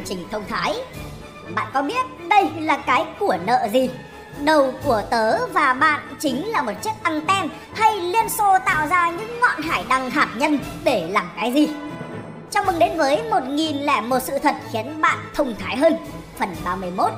hành trình thông thái. Bạn có biết đây là cái của nợ gì? Đầu của tớ và bạn chính là một chiếc anten hay Liên Xô tạo ra những ngọn hải đăng hạt nhân để làm cái gì? Chào mừng đến với 1001 sự thật khiến bạn thông thái hơn Phần 31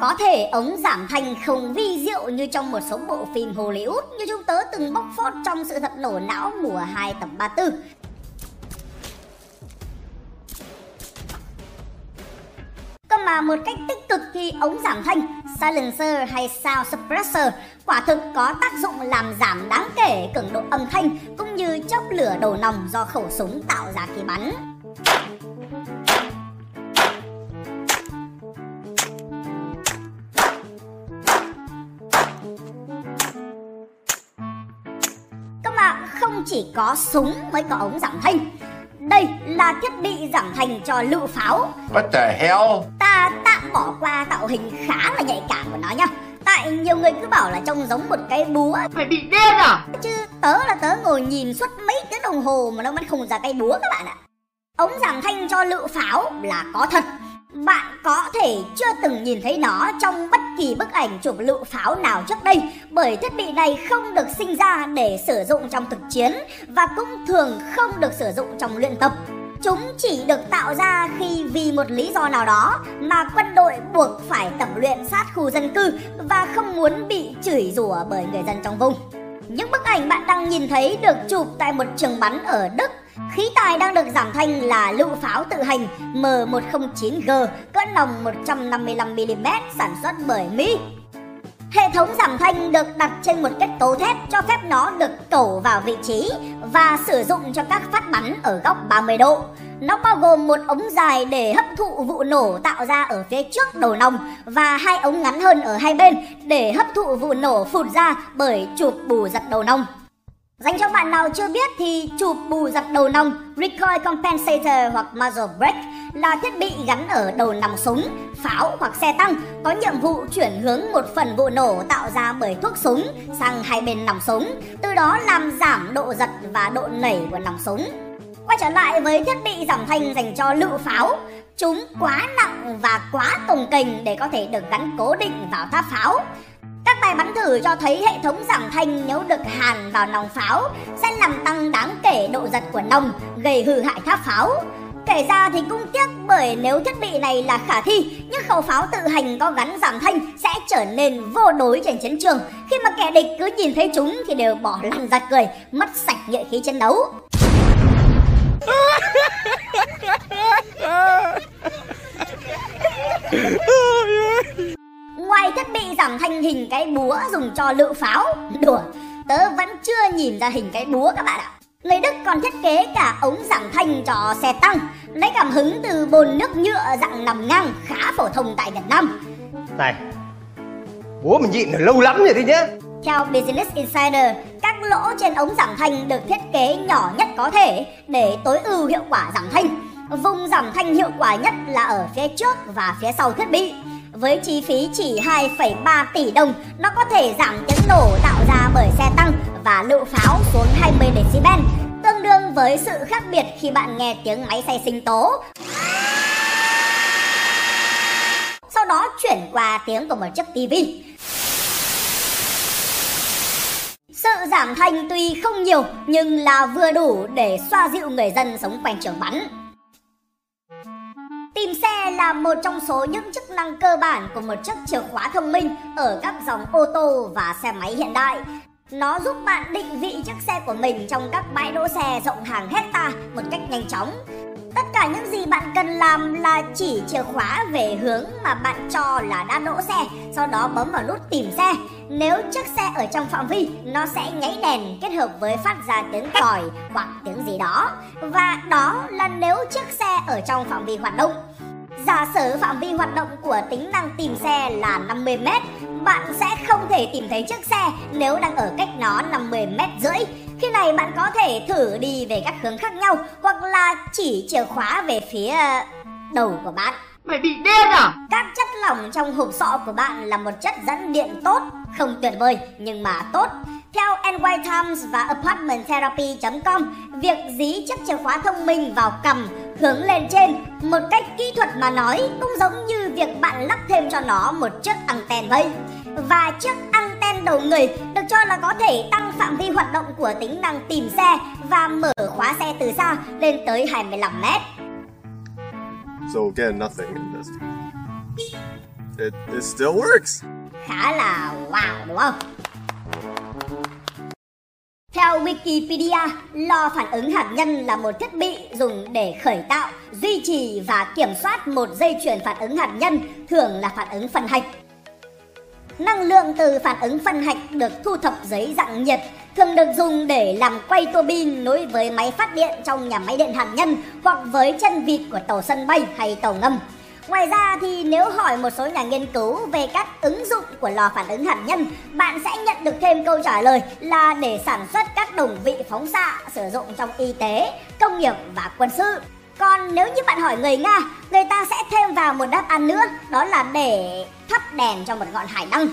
Có thể ống giảm thanh không vi diệu như trong một số bộ phim Hollywood Như chúng tớ từng bóc phốt trong sự thật nổ não mùa 2 tập 34 và một cách tích cực thì ống giảm thanh, silencer hay sound suppressor quả thực có tác dụng làm giảm đáng kể cường độ âm thanh cũng như chớp lửa đầu nòng do khẩu súng tạo ra khi bắn. Các bạn không chỉ có súng mới có ống giảm thanh đây là thiết bị giảm thành cho lựu pháo What the hell? Bỏ qua tạo hình khá là nhạy cảm của nó nhá Tại nhiều người cứ bảo là trông giống một cái búa Mày bị điên à? Chứ tớ là tớ ngồi nhìn suốt mấy tiếng đồng hồ mà nó vẫn không ra cái búa các bạn ạ Ống giảm thanh cho lựu pháo là có thật bạn có thể chưa từng nhìn thấy nó trong bất kỳ bức ảnh chụp lựu pháo nào trước đây bởi thiết bị này không được sinh ra để sử dụng trong thực chiến và cũng thường không được sử dụng trong luyện tập. Chúng chỉ được tạo ra khi vì một lý do nào đó mà quân đội buộc phải tập luyện sát khu dân cư và không muốn bị chửi rủa bởi người dân trong vùng. Những bức ảnh bạn đang nhìn thấy được chụp tại một trường bắn ở Đức Khí tài đang được giảm thanh là lựu pháo tự hành M109G cỡ nòng 155mm sản xuất bởi Mỹ. Hệ thống giảm thanh được đặt trên một kết cấu thép cho phép nó được cẩu vào vị trí và sử dụng cho các phát bắn ở góc 30 độ. Nó bao gồm một ống dài để hấp thụ vụ nổ tạo ra ở phía trước đầu nòng và hai ống ngắn hơn ở hai bên để hấp thụ vụ nổ phụt ra bởi chụp bù giật đầu nòng. Dành cho bạn nào chưa biết thì chụp bù giật đầu nòng, Recoil Compensator hoặc Muzzle Brake là thiết bị gắn ở đầu nòng súng, pháo hoặc xe tăng có nhiệm vụ chuyển hướng một phần vụ nổ tạo ra bởi thuốc súng sang hai bên nòng súng, từ đó làm giảm độ giật và độ nảy của nòng súng. Quay trở lại với thiết bị giảm thanh dành cho lựu pháo, chúng quá nặng và quá tùng kềnh để có thể được gắn cố định vào tháp pháo. Các bài bắn thử cho thấy hệ thống giảm thanh nếu được hàn vào nòng pháo sẽ làm tăng đáng kể độ giật của nòng, gây hư hại tháp pháo. Kể ra thì cũng tiếc bởi nếu thiết bị này là khả thi, những khẩu pháo tự hành có gắn giảm thanh sẽ trở nên vô đối trên chiến trường. Khi mà kẻ địch cứ nhìn thấy chúng thì đều bỏ lăn ra cười, mất sạch nhuệ khí chiến đấu. Ngoài thiết bị giảm thanh hình cái búa dùng cho lựu pháo Đùa, tớ vẫn chưa nhìn ra hình cái búa các bạn ạ Người Đức còn thiết kế cả ống giảm thanh cho xe tăng Lấy cảm hứng từ bồn nước nhựa dạng nằm ngang khá phổ thông tại Việt Nam. Này, búa mình nhịn lâu lắm rồi đấy nhá. Theo Business Insider, các lỗ trên ống giảm thanh được thiết kế nhỏ nhất có thể để tối ưu hiệu quả giảm thanh Vùng giảm thanh hiệu quả nhất là ở phía trước và phía sau thiết bị. Với chi phí chỉ 2,3 tỷ đồng, nó có thể giảm tiếng nổ tạo ra bởi xe tăng và lựu pháo xuống 20 decibel, tương đương với sự khác biệt khi bạn nghe tiếng máy xay sinh tố. Sau đó chuyển qua tiếng của một chiếc tivi. Sự giảm thanh tuy không nhiều nhưng là vừa đủ để xoa dịu người dân sống quanh trường bắn. Tìm xe là một trong số những chức năng cơ bản của một chiếc chìa khóa thông minh ở các dòng ô tô và xe máy hiện đại. Nó giúp bạn định vị chiếc xe của mình trong các bãi đỗ xe rộng hàng hecta một cách nhanh chóng. Tất cả những gì bạn cần làm là chỉ chìa khóa về hướng mà bạn cho là đã đỗ xe, sau đó bấm vào nút tìm xe. Nếu chiếc xe ở trong phạm vi, nó sẽ nháy đèn kết hợp với phát ra tiếng còi hoặc tiếng gì đó. Và đó là nếu chiếc xe ở trong phạm vi hoạt động. Giả sử phạm vi hoạt động của tính năng tìm xe là 50m, bạn sẽ không thể tìm thấy chiếc xe nếu đang ở cách nó 50m rưỡi. Khi này bạn có thể thử đi về các hướng khác nhau hoặc là chỉ chìa khóa về phía đầu của bạn. Mày bị điên à? Các chất lỏng trong hộp sọ của bạn là một chất dẫn điện tốt, không tuyệt vời nhưng mà tốt. Theo NY Times và ApartmentTherapy.com, việc dí chiếc chìa khóa thông minh vào cầm hướng lên trên. Một cách kỹ thuật mà nói cũng giống như việc bạn lắp thêm cho nó một chiếc anten vậy. Và chiếc anten đầu người được cho là có thể tăng phạm vi hoạt động của tính năng tìm xe và mở khóa xe từ xa lên tới 25 mét. So again, nothing in this. It, it still works. Khá là wow đúng không? Theo Wikipedia, lò phản ứng hạt nhân là một thiết bị dùng để khởi tạo, duy trì và kiểm soát một dây chuyền phản ứng hạt nhân, thường là phản ứng phân hạch. Năng lượng từ phản ứng phân hạch được thu thập dưới dạng nhiệt, thường được dùng để làm quay tua bin nối với máy phát điện trong nhà máy điện hạt nhân hoặc với chân vịt của tàu sân bay hay tàu ngầm. Ngoài ra thì nếu hỏi một số nhà nghiên cứu về các ứng dụng của lò phản ứng hạt nhân, bạn sẽ nhận được thêm câu trả lời là để sản xuất các đồng vị phóng xạ sử dụng trong y tế, công nghiệp và quân sự. Còn nếu như bạn hỏi người Nga, người ta sẽ thêm vào một đáp án nữa, đó là để thắp đèn cho một ngọn hải đăng.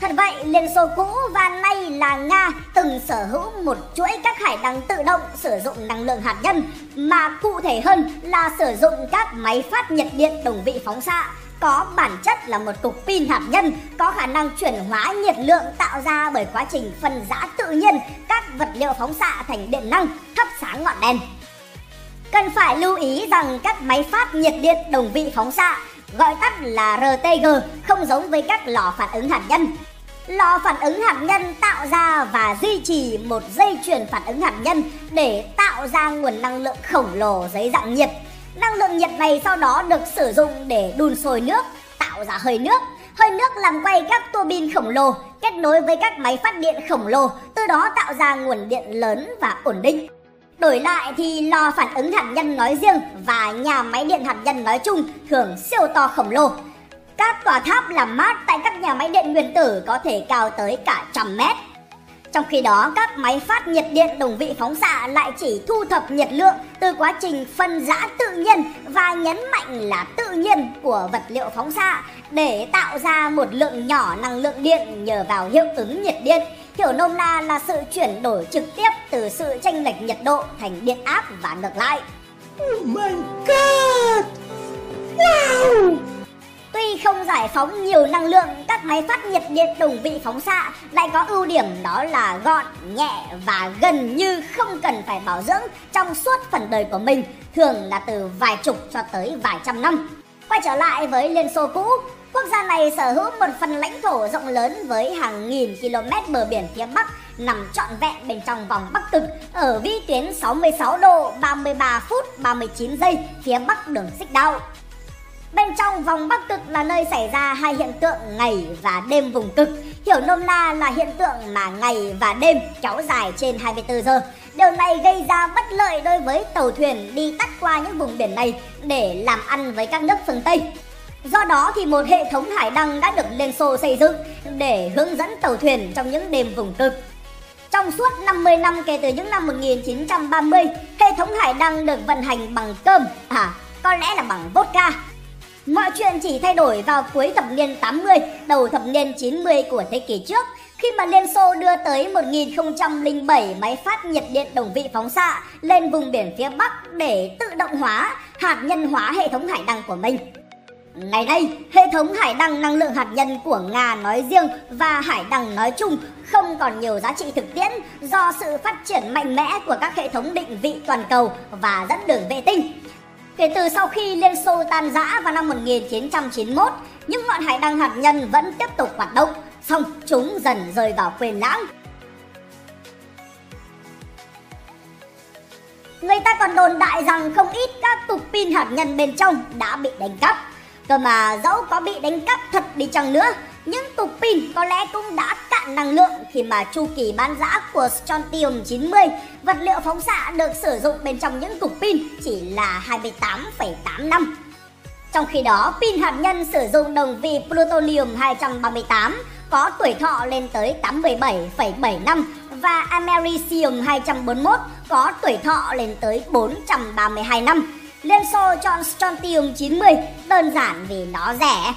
Thật vậy, Liên Xô cũ và nay là Nga từng sở hữu một chuỗi các hải đăng tự động sử dụng năng lượng hạt nhân, mà cụ thể hơn là sử dụng các máy phát nhiệt điện đồng vị phóng xạ có bản chất là một cục pin hạt nhân, có khả năng chuyển hóa nhiệt lượng tạo ra bởi quá trình phân rã tự nhiên, các vật liệu phóng xạ thành điện năng, thắp sáng ngọn đèn. Cần phải lưu ý rằng các máy phát nhiệt điện đồng vị phóng xạ, gọi tắt là RTG không giống với các lò phản ứng hạt nhân. Lò phản ứng hạt nhân tạo ra và duy trì một dây chuyền phản ứng hạt nhân để tạo ra nguồn năng lượng khổng lồ dưới dạng nhiệt. Năng lượng nhiệt này sau đó được sử dụng để đun sôi nước, tạo ra hơi nước. Hơi nước làm quay các tua bin khổng lồ, kết nối với các máy phát điện khổng lồ, từ đó tạo ra nguồn điện lớn và ổn định. Đổi lại thì lò phản ứng hạt nhân nói riêng và nhà máy điện hạt nhân nói chung thường siêu to khổng lồ. Các tòa tháp làm mát tại các nhà máy điện nguyên tử có thể cao tới cả trăm mét. Trong khi đó, các máy phát nhiệt điện đồng vị phóng xạ lại chỉ thu thập nhiệt lượng từ quá trình phân rã tự nhiên và nhấn mạnh là tự nhiên của vật liệu phóng xạ để tạo ra một lượng nhỏ năng lượng điện nhờ vào hiệu ứng nhiệt điện. Hiểu nôm na là sự chuyển đổi trực tiếp từ sự chênh lệch nhiệt độ thành điện áp và ngược lại. Oh my god! Giải phóng nhiều năng lượng, các máy phát nhiệt điện đồng vị phóng xạ lại có ưu điểm đó là gọn, nhẹ và gần như không cần phải bảo dưỡng trong suốt phần đời của mình, thường là từ vài chục cho tới vài trăm năm. Quay trở lại với Liên Xô cũ, quốc gia này sở hữu một phần lãnh thổ rộng lớn với hàng nghìn km bờ biển phía Bắc nằm trọn vẹn bên trong vòng Bắc Cực ở vĩ tuyến 66 độ 33 phút 39 giây phía Bắc đường xích đạo. Bên trong vòng Bắc Cực là nơi xảy ra hai hiện tượng ngày và đêm vùng cực. Hiểu nôm na là hiện tượng mà ngày và đêm kéo dài trên 24 giờ. Điều này gây ra bất lợi đối với tàu thuyền đi tắt qua những vùng biển này để làm ăn với các nước phương Tây. Do đó thì một hệ thống hải đăng đã được Liên Xô xây dựng để hướng dẫn tàu thuyền trong những đêm vùng cực. Trong suốt 50 năm kể từ những năm 1930, hệ thống hải đăng được vận hành bằng cơm, à có lẽ là bằng vodka Mọi chuyện chỉ thay đổi vào cuối thập niên 80, đầu thập niên 90 của thế kỷ trước, khi mà Liên Xô đưa tới 1007 máy phát nhiệt điện đồng vị phóng xạ lên vùng biển phía Bắc để tự động hóa, hạt nhân hóa hệ thống hải đăng của mình. Ngày nay, hệ thống hải đăng năng lượng hạt nhân của Nga nói riêng và hải đăng nói chung không còn nhiều giá trị thực tiễn do sự phát triển mạnh mẽ của các hệ thống định vị toàn cầu và dẫn đường vệ tinh. Kể từ sau khi Liên Xô tan rã vào năm 1991, những ngọn hải đăng hạt nhân vẫn tiếp tục hoạt động, song chúng dần rơi vào quên lãng. Người ta còn đồn đại rằng không ít các tục pin hạt nhân bên trong đã bị đánh cắp. Cơ mà dẫu có bị đánh cắp thật đi chăng nữa, những tục pin có lẽ cũng đã cạn năng lượng khi mà chu kỳ bán rã của strontium 90, vật liệu phóng xạ được sử dụng bên trong những cục pin chỉ là 28,8 năm. Trong khi đó, pin hạt nhân sử dụng đồng vị plutonium 238 có tuổi thọ lên tới 87,7 năm và americium 241 có tuổi thọ lên tới 432 năm. Liên Xô chọn strontium 90 đơn giản vì nó rẻ.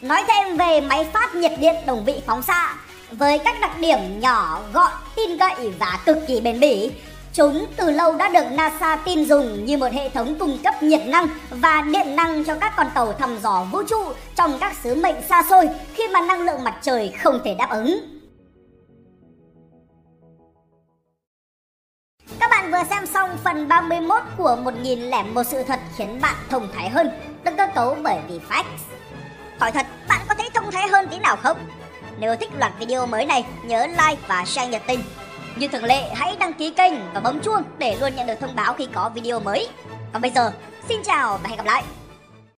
Nói thêm về máy phát nhiệt điện đồng vị phóng xạ với các đặc điểm nhỏ, gọn, tin cậy và cực kỳ bền bỉ Chúng từ lâu đã được NASA tin dùng như một hệ thống cung cấp nhiệt năng và điện năng cho các con tàu thăm dò vũ trụ trong các sứ mệnh xa xôi khi mà năng lượng mặt trời không thể đáp ứng. Các bạn vừa xem xong phần 31 của 1001 sự thật khiến bạn thông thái hơn, được cơ cấu bởi VFX. Hỏi thật, bạn có thấy thông thái hơn tí nào không? Nếu thích loạt video mới này, nhớ like và share nhiệt tình. Như thường lệ, hãy đăng ký kênh và bấm chuông để luôn nhận được thông báo khi có video mới. Còn bây giờ, xin chào và hẹn gặp lại!